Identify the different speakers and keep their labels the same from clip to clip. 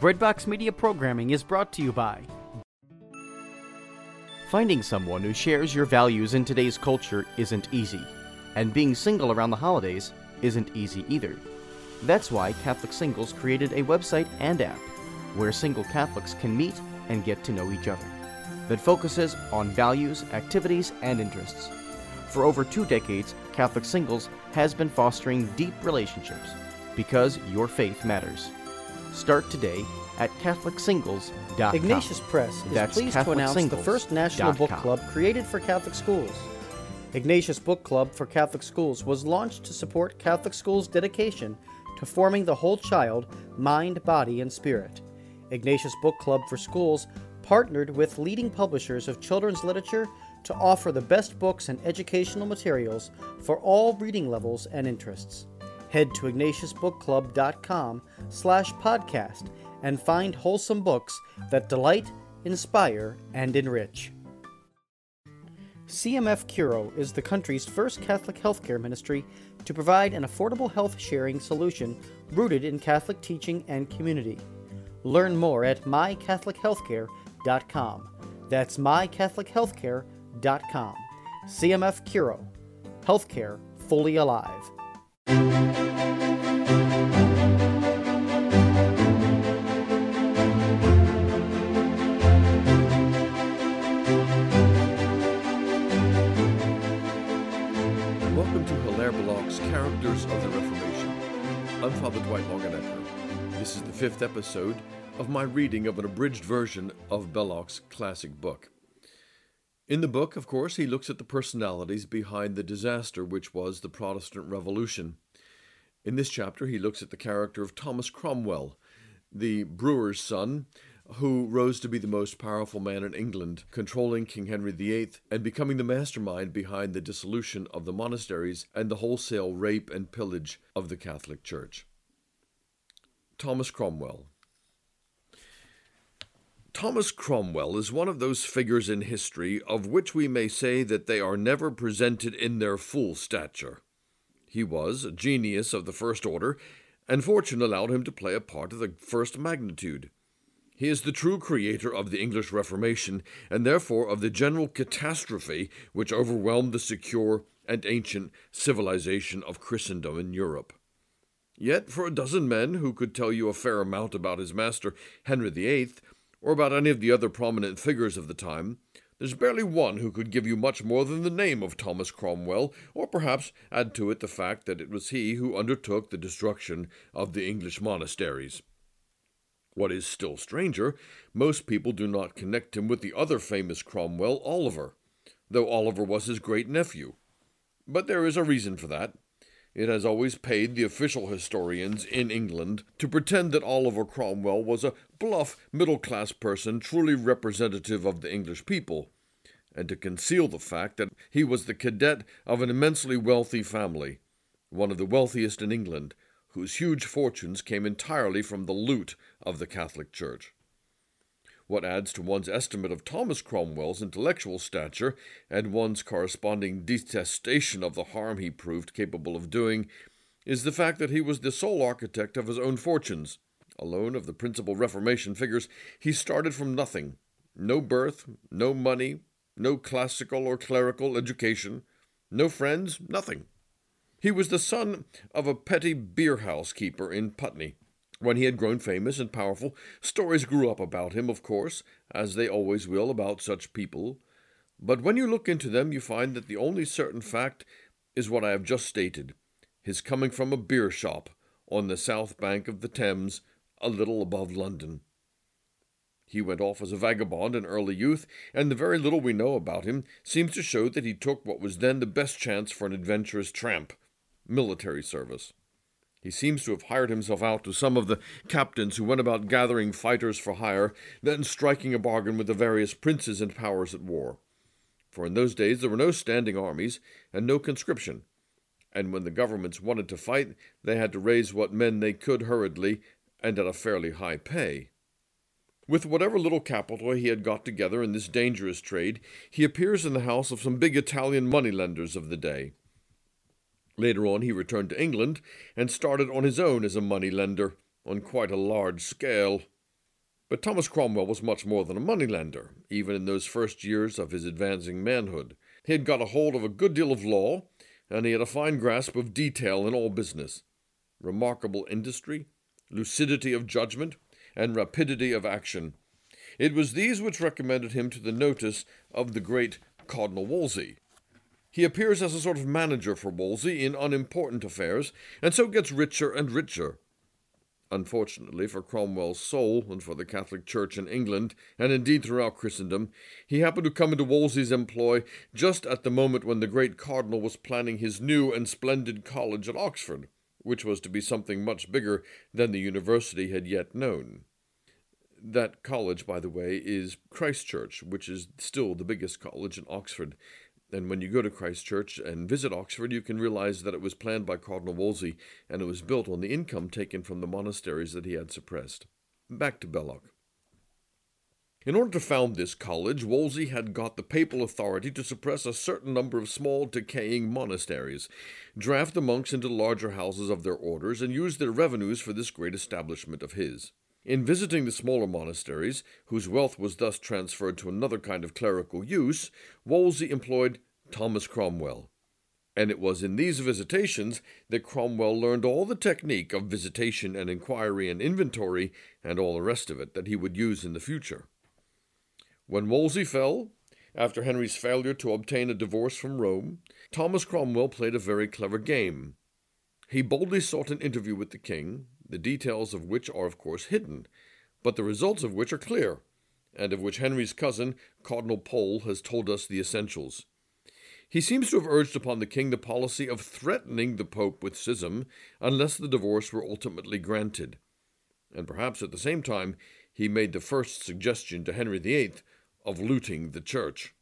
Speaker 1: Breadbox Media programming is brought to you by. Finding someone who shares your values in today's culture isn't easy, and being single around the holidays isn't easy either. That's why Catholic Singles created a website and app where single Catholics can meet and get to know each other that focuses on values, activities, and interests. For over two decades, Catholic Singles has been fostering deep relationships because your faith matters. Start today at CatholicSingles.com.
Speaker 2: Ignatius Press is
Speaker 1: That's
Speaker 2: pleased to announce the first national book club created for Catholic schools. Ignatius Book Club for Catholic Schools was launched to support Catholic schools' dedication to forming the whole child, mind, body, and spirit. Ignatius Book Club for Schools partnered with leading publishers of children's literature to offer the best books and educational materials for all reading levels and interests. Head to ignatiusbookclub.com slash podcast and find wholesome books that delight, inspire, and enrich. CMF Curo is the country's first Catholic healthcare ministry to provide an affordable health sharing solution rooted in Catholic teaching and community. Learn more at mycatholichealthcare.com. That's mycatholichealthcare.com. CMF Curo. Healthcare fully alive.
Speaker 3: Father Dwight Longenecker. This is the fifth episode of my reading of an abridged version of Belloc's classic book. In the book, of course, he looks at the personalities behind the disaster which was the Protestant Revolution. In this chapter, he looks at the character of Thomas Cromwell, the brewer's son, who rose to be the most powerful man in England, controlling King Henry VIII and becoming the mastermind behind the dissolution of the monasteries and the wholesale rape and pillage of the Catholic Church. Thomas Cromwell. Thomas Cromwell is one of those figures in history of which we may say that they are never presented in their full stature. He was a genius of the first order, and fortune allowed him to play a part of the first magnitude. He is the true creator of the English Reformation, and therefore of the general catastrophe which overwhelmed the secure and ancient civilization of Christendom in Europe. Yet, for a dozen men who could tell you a fair amount about his master, Henry VIII, or about any of the other prominent figures of the time, there's barely one who could give you much more than the name of Thomas Cromwell, or perhaps add to it the fact that it was he who undertook the destruction of the English monasteries. What is still stranger, most people do not connect him with the other famous Cromwell, Oliver, though Oliver was his great nephew. But there is a reason for that. It has always paid the official historians in England to pretend that Oliver Cromwell was a bluff, middle class person truly representative of the English people, and to conceal the fact that he was the cadet of an immensely wealthy family, one of the wealthiest in England, whose huge fortunes came entirely from the loot of the Catholic Church. What adds to one's estimate of Thomas Cromwell's intellectual stature and one's corresponding detestation of the harm he proved capable of doing is the fact that he was the sole architect of his own fortunes. Alone of the principal Reformation figures, he started from nothing no birth, no money, no classical or clerical education, no friends, nothing. He was the son of a petty beerhouse keeper in Putney. When he had grown famous and powerful, stories grew up about him, of course, as they always will about such people. But when you look into them, you find that the only certain fact is what I have just stated his coming from a beer shop on the south bank of the Thames, a little above London. He went off as a vagabond in early youth, and the very little we know about him seems to show that he took what was then the best chance for an adventurous tramp military service. He seems to have hired himself out to some of the captains who went about gathering fighters for hire, then striking a bargain with the various princes and powers at war. For in those days there were no standing armies and no conscription, and when the governments wanted to fight, they had to raise what men they could hurriedly and at a fairly high pay. With whatever little capital he had got together in this dangerous trade, he appears in the house of some big Italian moneylenders of the day. Later on, he returned to England and started on his own as a money lender on quite a large scale. But Thomas Cromwell was much more than a moneylender, even in those first years of his advancing manhood. He had got a hold of a good deal of law, and he had a fine grasp of detail in all business. Remarkable industry, lucidity of judgment, and rapidity of action. It was these which recommended him to the notice of the great Cardinal Wolsey. He appears as a sort of manager for Wolsey in unimportant affairs, and so gets richer and richer. Unfortunately for Cromwell's soul and for the Catholic Church in England, and indeed throughout Christendom, he happened to come into Wolsey's employ just at the moment when the great cardinal was planning his new and splendid college at Oxford, which was to be something much bigger than the university had yet known. That college, by the way, is Christ Church, which is still the biggest college in Oxford, and when you go to Christ Church and visit Oxford, you can realize that it was planned by Cardinal Wolsey and it was built on the income taken from the monasteries that he had suppressed. Back to Belloc. In order to found this college, Wolsey had got the papal authority to suppress a certain number of small, decaying monasteries, draft the monks into larger houses of their orders, and use their revenues for this great establishment of his. In visiting the smaller monasteries, whose wealth was thus transferred to another kind of clerical use, Wolsey employed Thomas Cromwell. And it was in these visitations that Cromwell learned all the technique of visitation and inquiry and inventory and all the rest of it that he would use in the future. When Wolsey fell, after Henry's failure to obtain a divorce from Rome, Thomas Cromwell played a very clever game. He boldly sought an interview with the king, the details of which are, of course, hidden, but the results of which are clear, and of which Henry's cousin, Cardinal Pole, has told us the essentials. He seems to have urged upon the king the policy of threatening the Pope with schism unless the divorce were ultimately granted. And perhaps at the same time he made the first suggestion to Henry VIII of looting the church.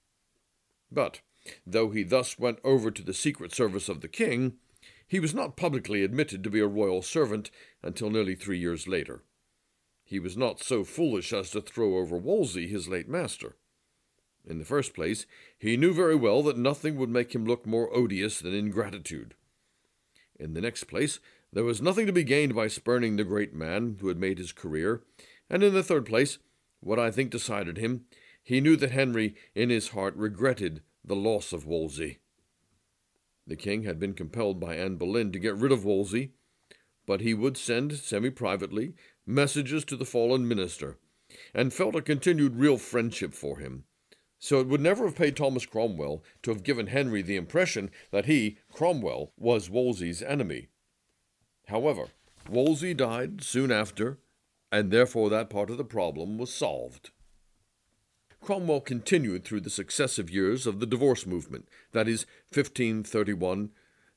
Speaker 3: But, though he thus went over to the secret service of the king, he was not publicly admitted to be a royal servant until nearly three years later. He was not so foolish as to throw over Wolsey, his late master. In the first place, he knew very well that nothing would make him look more odious than ingratitude. In the next place, there was nothing to be gained by spurning the great man who had made his career, and in the third place, what I think decided him, he knew that Henry in his heart regretted the loss of Wolsey. The king had been compelled by Anne Boleyn to get rid of Wolsey, but he would send, semi privately, messages to the fallen minister, and felt a continued real friendship for him. So it would never have paid Thomas Cromwell to have given Henry the impression that he, Cromwell, was Wolsey's enemy. However, Wolsey died soon after, and therefore that part of the problem was solved. Cromwell continued through the successive years of the divorce movement, that is, 1531,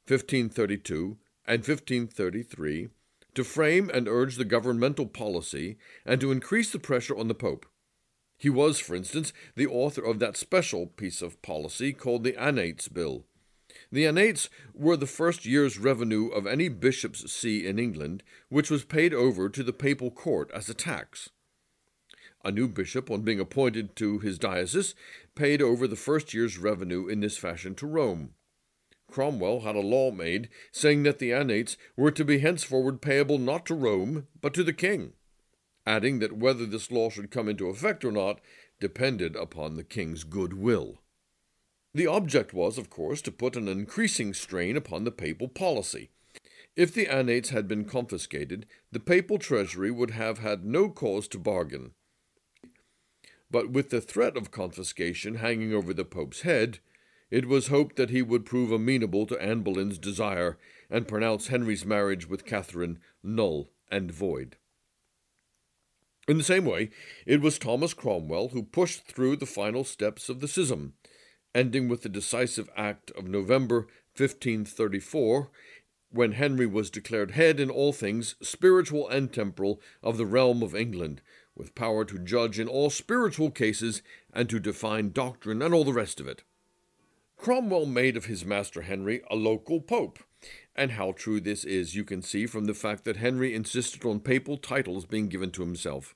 Speaker 3: 1532, and 1533, to frame and urge the governmental policy and to increase the pressure on the Pope. He was, for instance, the author of that special piece of policy called the Annates Bill. The Annates were the first year's revenue of any bishop's see in England, which was paid over to the papal court as a tax. A new bishop, on being appointed to his diocese, paid over the first year's revenue in this fashion to Rome. Cromwell had a law made saying that the annates were to be henceforward payable not to Rome, but to the king, adding that whether this law should come into effect or not depended upon the king's good will. The object was, of course, to put an increasing strain upon the papal policy. If the annates had been confiscated, the papal treasury would have had no cause to bargain but with the threat of confiscation hanging over the Pope's head, it was hoped that he would prove amenable to Anne Boleyn's desire and pronounce Henry's marriage with Catherine null and void. In the same way, it was Thomas Cromwell who pushed through the final steps of the schism, ending with the decisive act of November 1534, when Henry was declared head in all things, spiritual and temporal, of the realm of England, with power to judge in all spiritual cases and to define doctrine and all the rest of it. Cromwell made of his master Henry a local pope, and how true this is you can see from the fact that Henry insisted on papal titles being given to himself.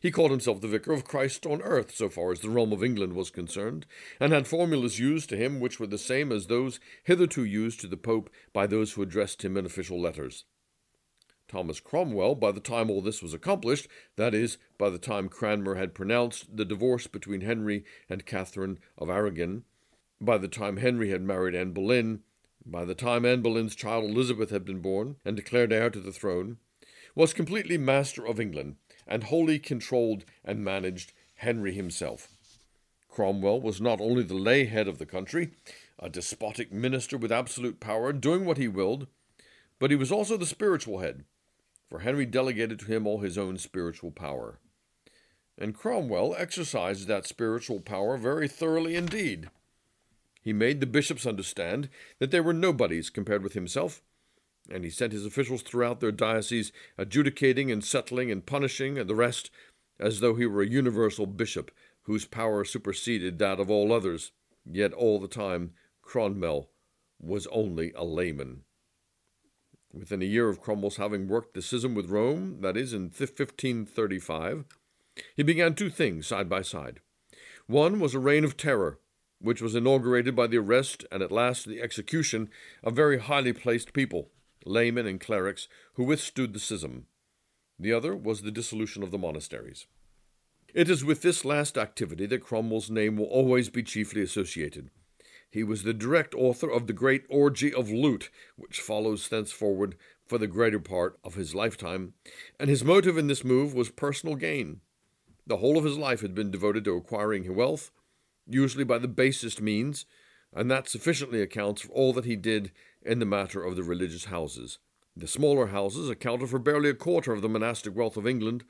Speaker 3: He called himself the Vicar of Christ on earth, so far as the realm of England was concerned, and had formulas used to him which were the same as those hitherto used to the Pope by those who addressed him in official letters. Thomas Cromwell, by the time all this was accomplished, that is, by the time Cranmer had pronounced the divorce between Henry and Catherine of Aragon, by the time Henry had married Anne Boleyn, by the time Anne Boleyn's child Elizabeth had been born and declared heir to the throne, was completely master of England and wholly controlled and managed Henry himself. Cromwell was not only the lay head of the country, a despotic minister with absolute power, doing what he willed, but he was also the spiritual head, for Henry delegated to him all his own spiritual power. And Cromwell exercised that spiritual power very thoroughly indeed. He made the bishops understand that they were nobodies compared with himself, and he sent his officials throughout their dioceses adjudicating and settling and punishing and the rest as though he were a universal bishop whose power superseded that of all others, yet all the time Cromwell was only a layman. Within a year of Cromwell's having worked the schism with Rome, that is, in 1535, he began two things side by side. One was a reign of terror, which was inaugurated by the arrest and at last the execution of very highly placed people, laymen and clerics, who withstood the schism. The other was the dissolution of the monasteries. It is with this last activity that Cromwell's name will always be chiefly associated. He was the direct author of the great orgy of loot, which follows thenceforward for the greater part of his lifetime, and his motive in this move was personal gain. The whole of his life had been devoted to acquiring wealth, usually by the basest means, and that sufficiently accounts for all that he did in the matter of the religious houses. The smaller houses accounted for barely a quarter of the monastic wealth of England.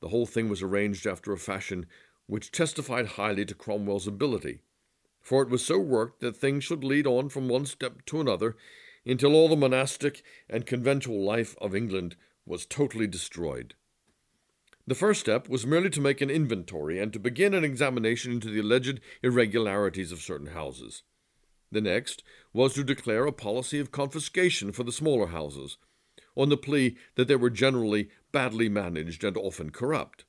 Speaker 3: The whole thing was arranged after a fashion which testified highly to Cromwell's ability for it was so worked that things should lead on from one step to another until all the monastic and conventual life of England was totally destroyed. The first step was merely to make an inventory and to begin an examination into the alleged irregularities of certain houses. The next was to declare a policy of confiscation for the smaller houses, on the plea that they were generally badly managed and often corrupt.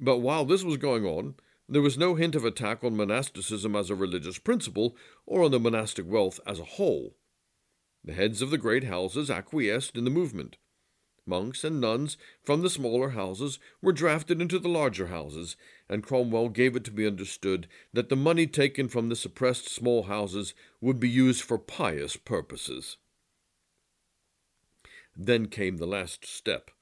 Speaker 3: But while this was going on, there was no hint of attack on monasticism as a religious principle or on the monastic wealth as a whole. The heads of the great houses acquiesced in the movement. Monks and nuns from the smaller houses were drafted into the larger houses, and Cromwell gave it to be understood that the money taken from the suppressed small houses would be used for pious purposes. Then came the last step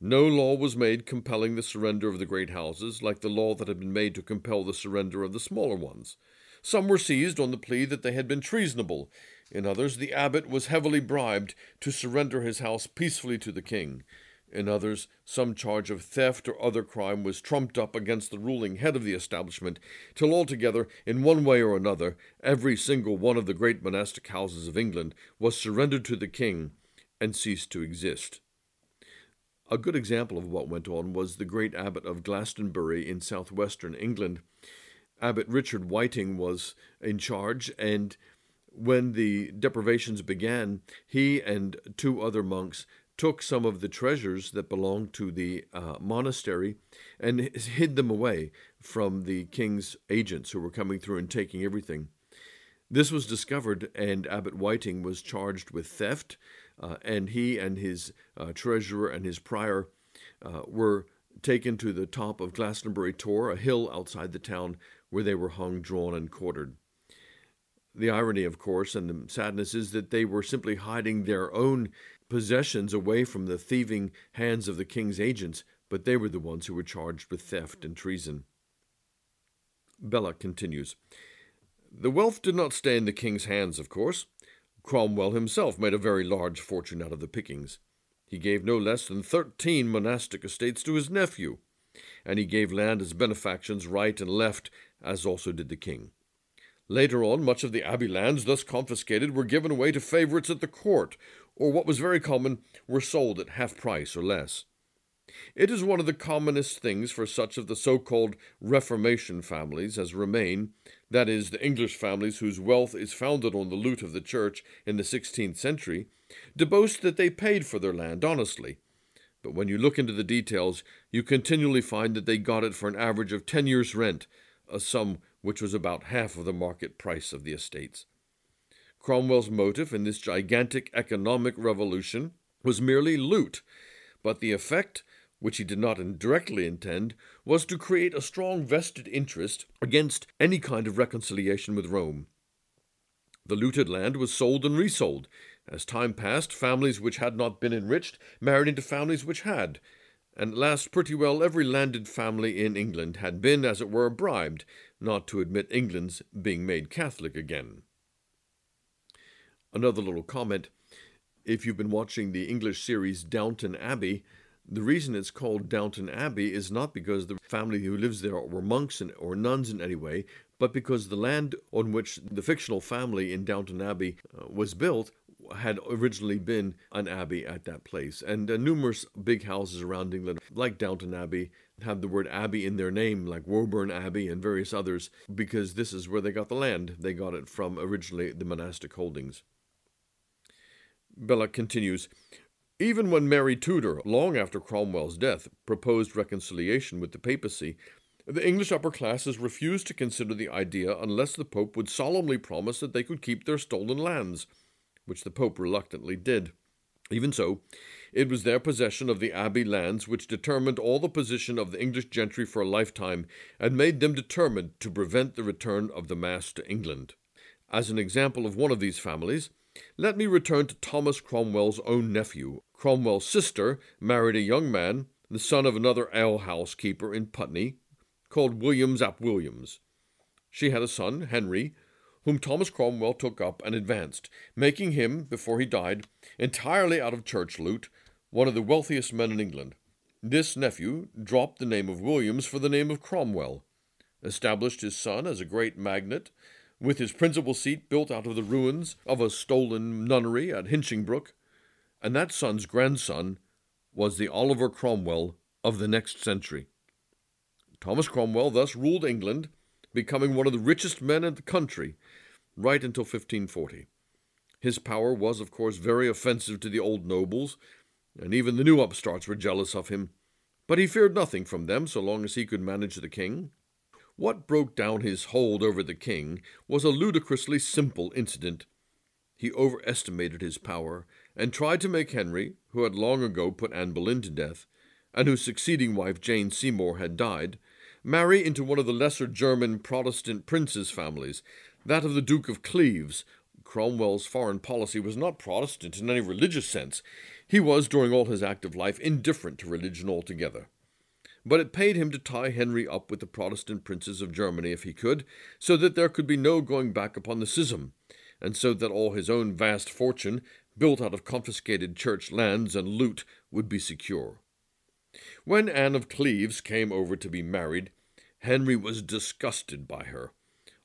Speaker 3: no law was made compelling the surrender of the great houses, like the law that had been made to compel the surrender of the smaller ones. Some were seized on the plea that they had been treasonable. In others, the abbot was heavily bribed to surrender his house peacefully to the king. In others, some charge of theft or other crime was trumped up against the ruling head of the establishment, till altogether, in one way or another, every single one of the great monastic houses of England was surrendered to the king and ceased to exist. A good example of what went on was the great abbot of Glastonbury in southwestern England. Abbot Richard Whiting was in charge, and when the deprivations began, he and two other monks took some of the treasures that belonged to the uh, monastery and hid them away from the king's agents who were coming through and taking everything. This was discovered, and Abbot Whiting was charged with theft uh, and he and his uh, treasurer and his prior uh, were taken to the top of Glastonbury Tor, a hill outside the town where they were hung, drawn, and quartered. The irony, of course, and the sadness is that they were simply hiding their own possessions away from the thieving hands of the king's agents, but they were the ones who were charged with theft and treason. Belloc continues The wealth did not stay in the king's hands, of course. Cromwell himself made a very large fortune out of the pickings. He gave no less than thirteen monastic estates to his nephew, and he gave land as benefactions right and left, as also did the king. Later on, much of the abbey lands thus confiscated were given away to favourites at the court, or what was very common, were sold at half price or less. It is one of the commonest things for such of the so called Reformation families as remain that is, the English families whose wealth is founded on the loot of the church in the sixteenth century, to boast that they paid for their land honestly. But when you look into the details, you continually find that they got it for an average of ten years' rent, a sum which was about half of the market price of the estates. Cromwell's motive in this gigantic economic revolution was merely loot, but the effect, which he did not directly intend, was to create a strong vested interest against any kind of reconciliation with Rome. The looted land was sold and resold. As time passed, families which had not been enriched married into families which had, and at last pretty well every landed family in England had been, as it were, bribed not to admit England's being made Catholic again. Another little comment. If you've been watching the English series Downton Abbey, the reason it's called Downton Abbey is not because the family who lives there were monks or nuns in any way, but because the land on which the fictional family in Downton Abbey uh, was built had originally been an abbey at that place. And uh, numerous big houses around England, like Downton Abbey, have the word abbey in their name, like Woburn Abbey and various others, because this is where they got the land. They got it from originally the monastic holdings. Belloc continues Even when Mary Tudor, long after Cromwell's death, proposed reconciliation with the papacy, the English upper classes refused to consider the idea unless the Pope would solemnly promise that they could keep their stolen lands, which the Pope reluctantly did. Even so, it was their possession of the abbey lands which determined all the position of the English gentry for a lifetime, and made them determined to prevent the return of the Mass to England. As an example of one of these families, let me return to Thomas Cromwell's own nephew. Cromwell's sister married a young man, the son of another alehouse keeper in Putney, called Williams ap Williams. She had a son, Henry, whom Thomas Cromwell took up and advanced, making him, before he died, entirely out of church loot, one of the wealthiest men in England. This nephew dropped the name of Williams for the name of Cromwell, established his son as a great magnate, with his principal seat built out of the ruins of a stolen nunnery at Hinchingbrooke, and that son's grandson was the Oliver Cromwell of the next century. Thomas Cromwell thus ruled England, becoming one of the richest men in the country, right until 1540. His power was, of course, very offensive to the old nobles, and even the new upstarts were jealous of him. But he feared nothing from them so long as he could manage the king. What broke down his hold over the king was a ludicrously simple incident. He overestimated his power, and tried to make Henry, who had long ago put Anne Boleyn to death, and whose succeeding wife Jane Seymour had died, marry into one of the lesser German Protestant princes' families, that of the Duke of Cleves. Cromwell's foreign policy was not Protestant in any religious sense. He was, during all his active life, indifferent to religion altogether. But it paid him to tie Henry up with the Protestant princes of Germany if he could, so that there could be no going back upon the schism, and so that all his own vast fortune, built out of confiscated church lands and loot, would be secure. When Anne of Cleves came over to be married, Henry was disgusted by her.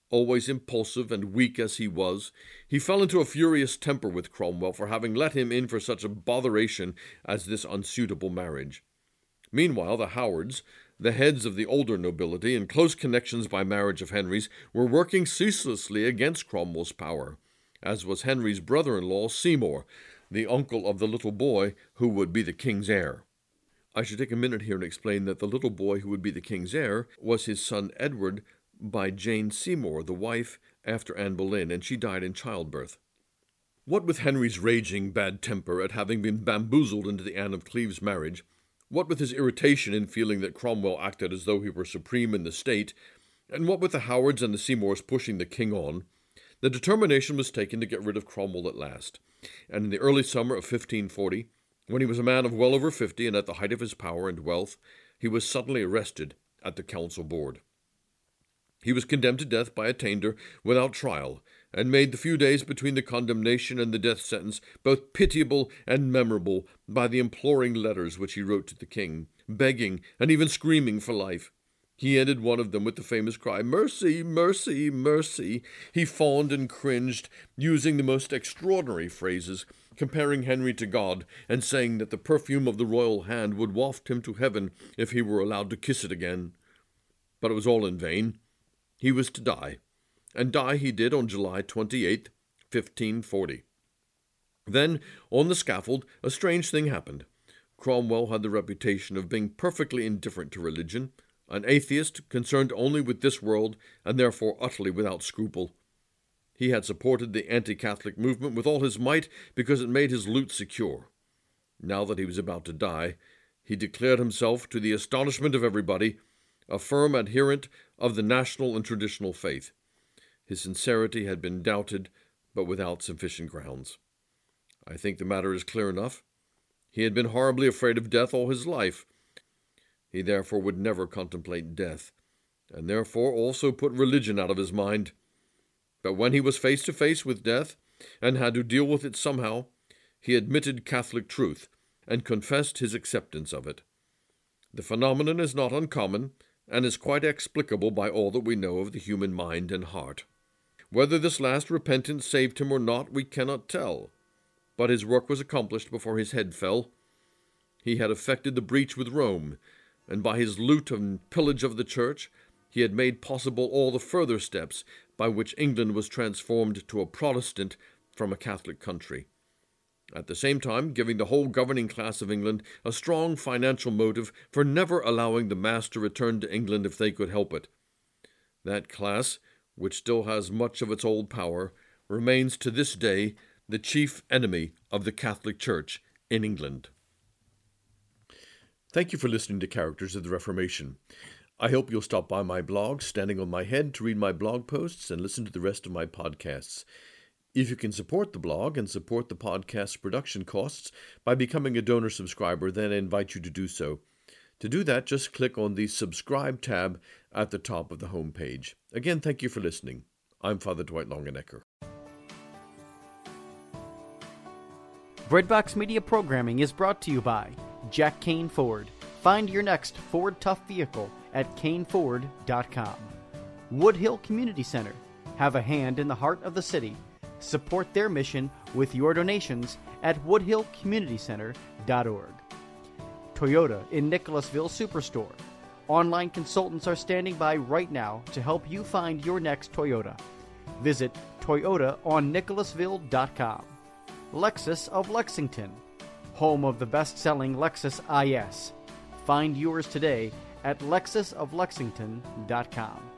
Speaker 3: Always impulsive and weak as he was, he fell into a furious temper with Cromwell for having let him in for such a botheration as this unsuitable marriage. Meanwhile, the Howards, the heads of the older nobility and close connections by marriage of Henry's, were working ceaselessly against Cromwell's power, as was Henry's brother in law, Seymour, the uncle of the little boy who would be the king's heir. I should take a minute here and explain that the little boy who would be the king's heir was his son Edward by Jane Seymour, the wife after Anne Boleyn, and she died in childbirth. What with Henry's raging bad temper at having been bamboozled into the Anne of Cleves marriage, what with his irritation in feeling that Cromwell acted as though he were supreme in the state, and what with the Howards and the Seymours pushing the king on, the determination was taken to get rid of Cromwell at last, and in the early summer of 1540 when he was a man of well over fifty and at the height of his power and wealth, he was suddenly arrested at the council board. He was condemned to death by attainder without trial, and made the few days between the condemnation and the death sentence both pitiable and memorable by the imploring letters which he wrote to the king, begging and even screaming for life. He ended one of them with the famous cry, Mercy, mercy, mercy. He fawned and cringed, using the most extraordinary phrases, comparing Henry to God, and saying that the perfume of the royal hand would waft him to heaven if he were allowed to kiss it again. But it was all in vain. He was to die, and die he did on July 28, 1540. Then, on the scaffold, a strange thing happened. Cromwell had the reputation of being perfectly indifferent to religion, an atheist concerned only with this world, and therefore utterly without scruple. He had supported the anti Catholic movement with all his might because it made his loot secure. Now that he was about to die, he declared himself, to the astonishment of everybody, a firm adherent of the national and traditional faith. His sincerity had been doubted, but without sufficient grounds. I think the matter is clear enough. He had been horribly afraid of death all his life. He therefore would never contemplate death, and therefore also put religion out of his mind. But when he was face to face with death, and had to deal with it somehow, he admitted Catholic truth and confessed his acceptance of it. The phenomenon is not uncommon, and is quite explicable by all that we know of the human mind and heart. Whether this last repentance saved him or not, we cannot tell, but his work was accomplished before his head fell. He had effected the breach with Rome, and by his loot and pillage of the church, he had made possible all the further steps by which England was transformed to a Protestant from a Catholic country. At the same time, giving the whole governing class of England a strong financial motive for never allowing the mass to return to England if they could help it. That class, which still has much of its old power, remains to this day the chief enemy of the Catholic Church in England. Thank you for listening to Characters of the Reformation. I hope you'll stop by my blog, Standing on My Head, to read my blog posts and listen to the rest of my podcasts. If you can support the blog and support the podcast's production costs by becoming a donor subscriber, then I invite you to do so. To do that, just click on the Subscribe tab at the top of the homepage. Again, thank you for listening. I'm Father Dwight Longenecker.
Speaker 2: Breadbox Media programming is brought to you by Jack Kain Ford. Find your next Ford Tough vehicle at kainford.com. Woodhill Community Center. Have a hand in the heart of the city Support their mission with your donations at woodhillcommunitycenter.org. Toyota on Nicholasville Superstore. Online consultants are standing by right now to help you find your next Toyota. Visit toyotaonnicholasville.com. Lexus of Lexington, home of the best-selling Lexus IS. Find yours today at lexusoflexington.com.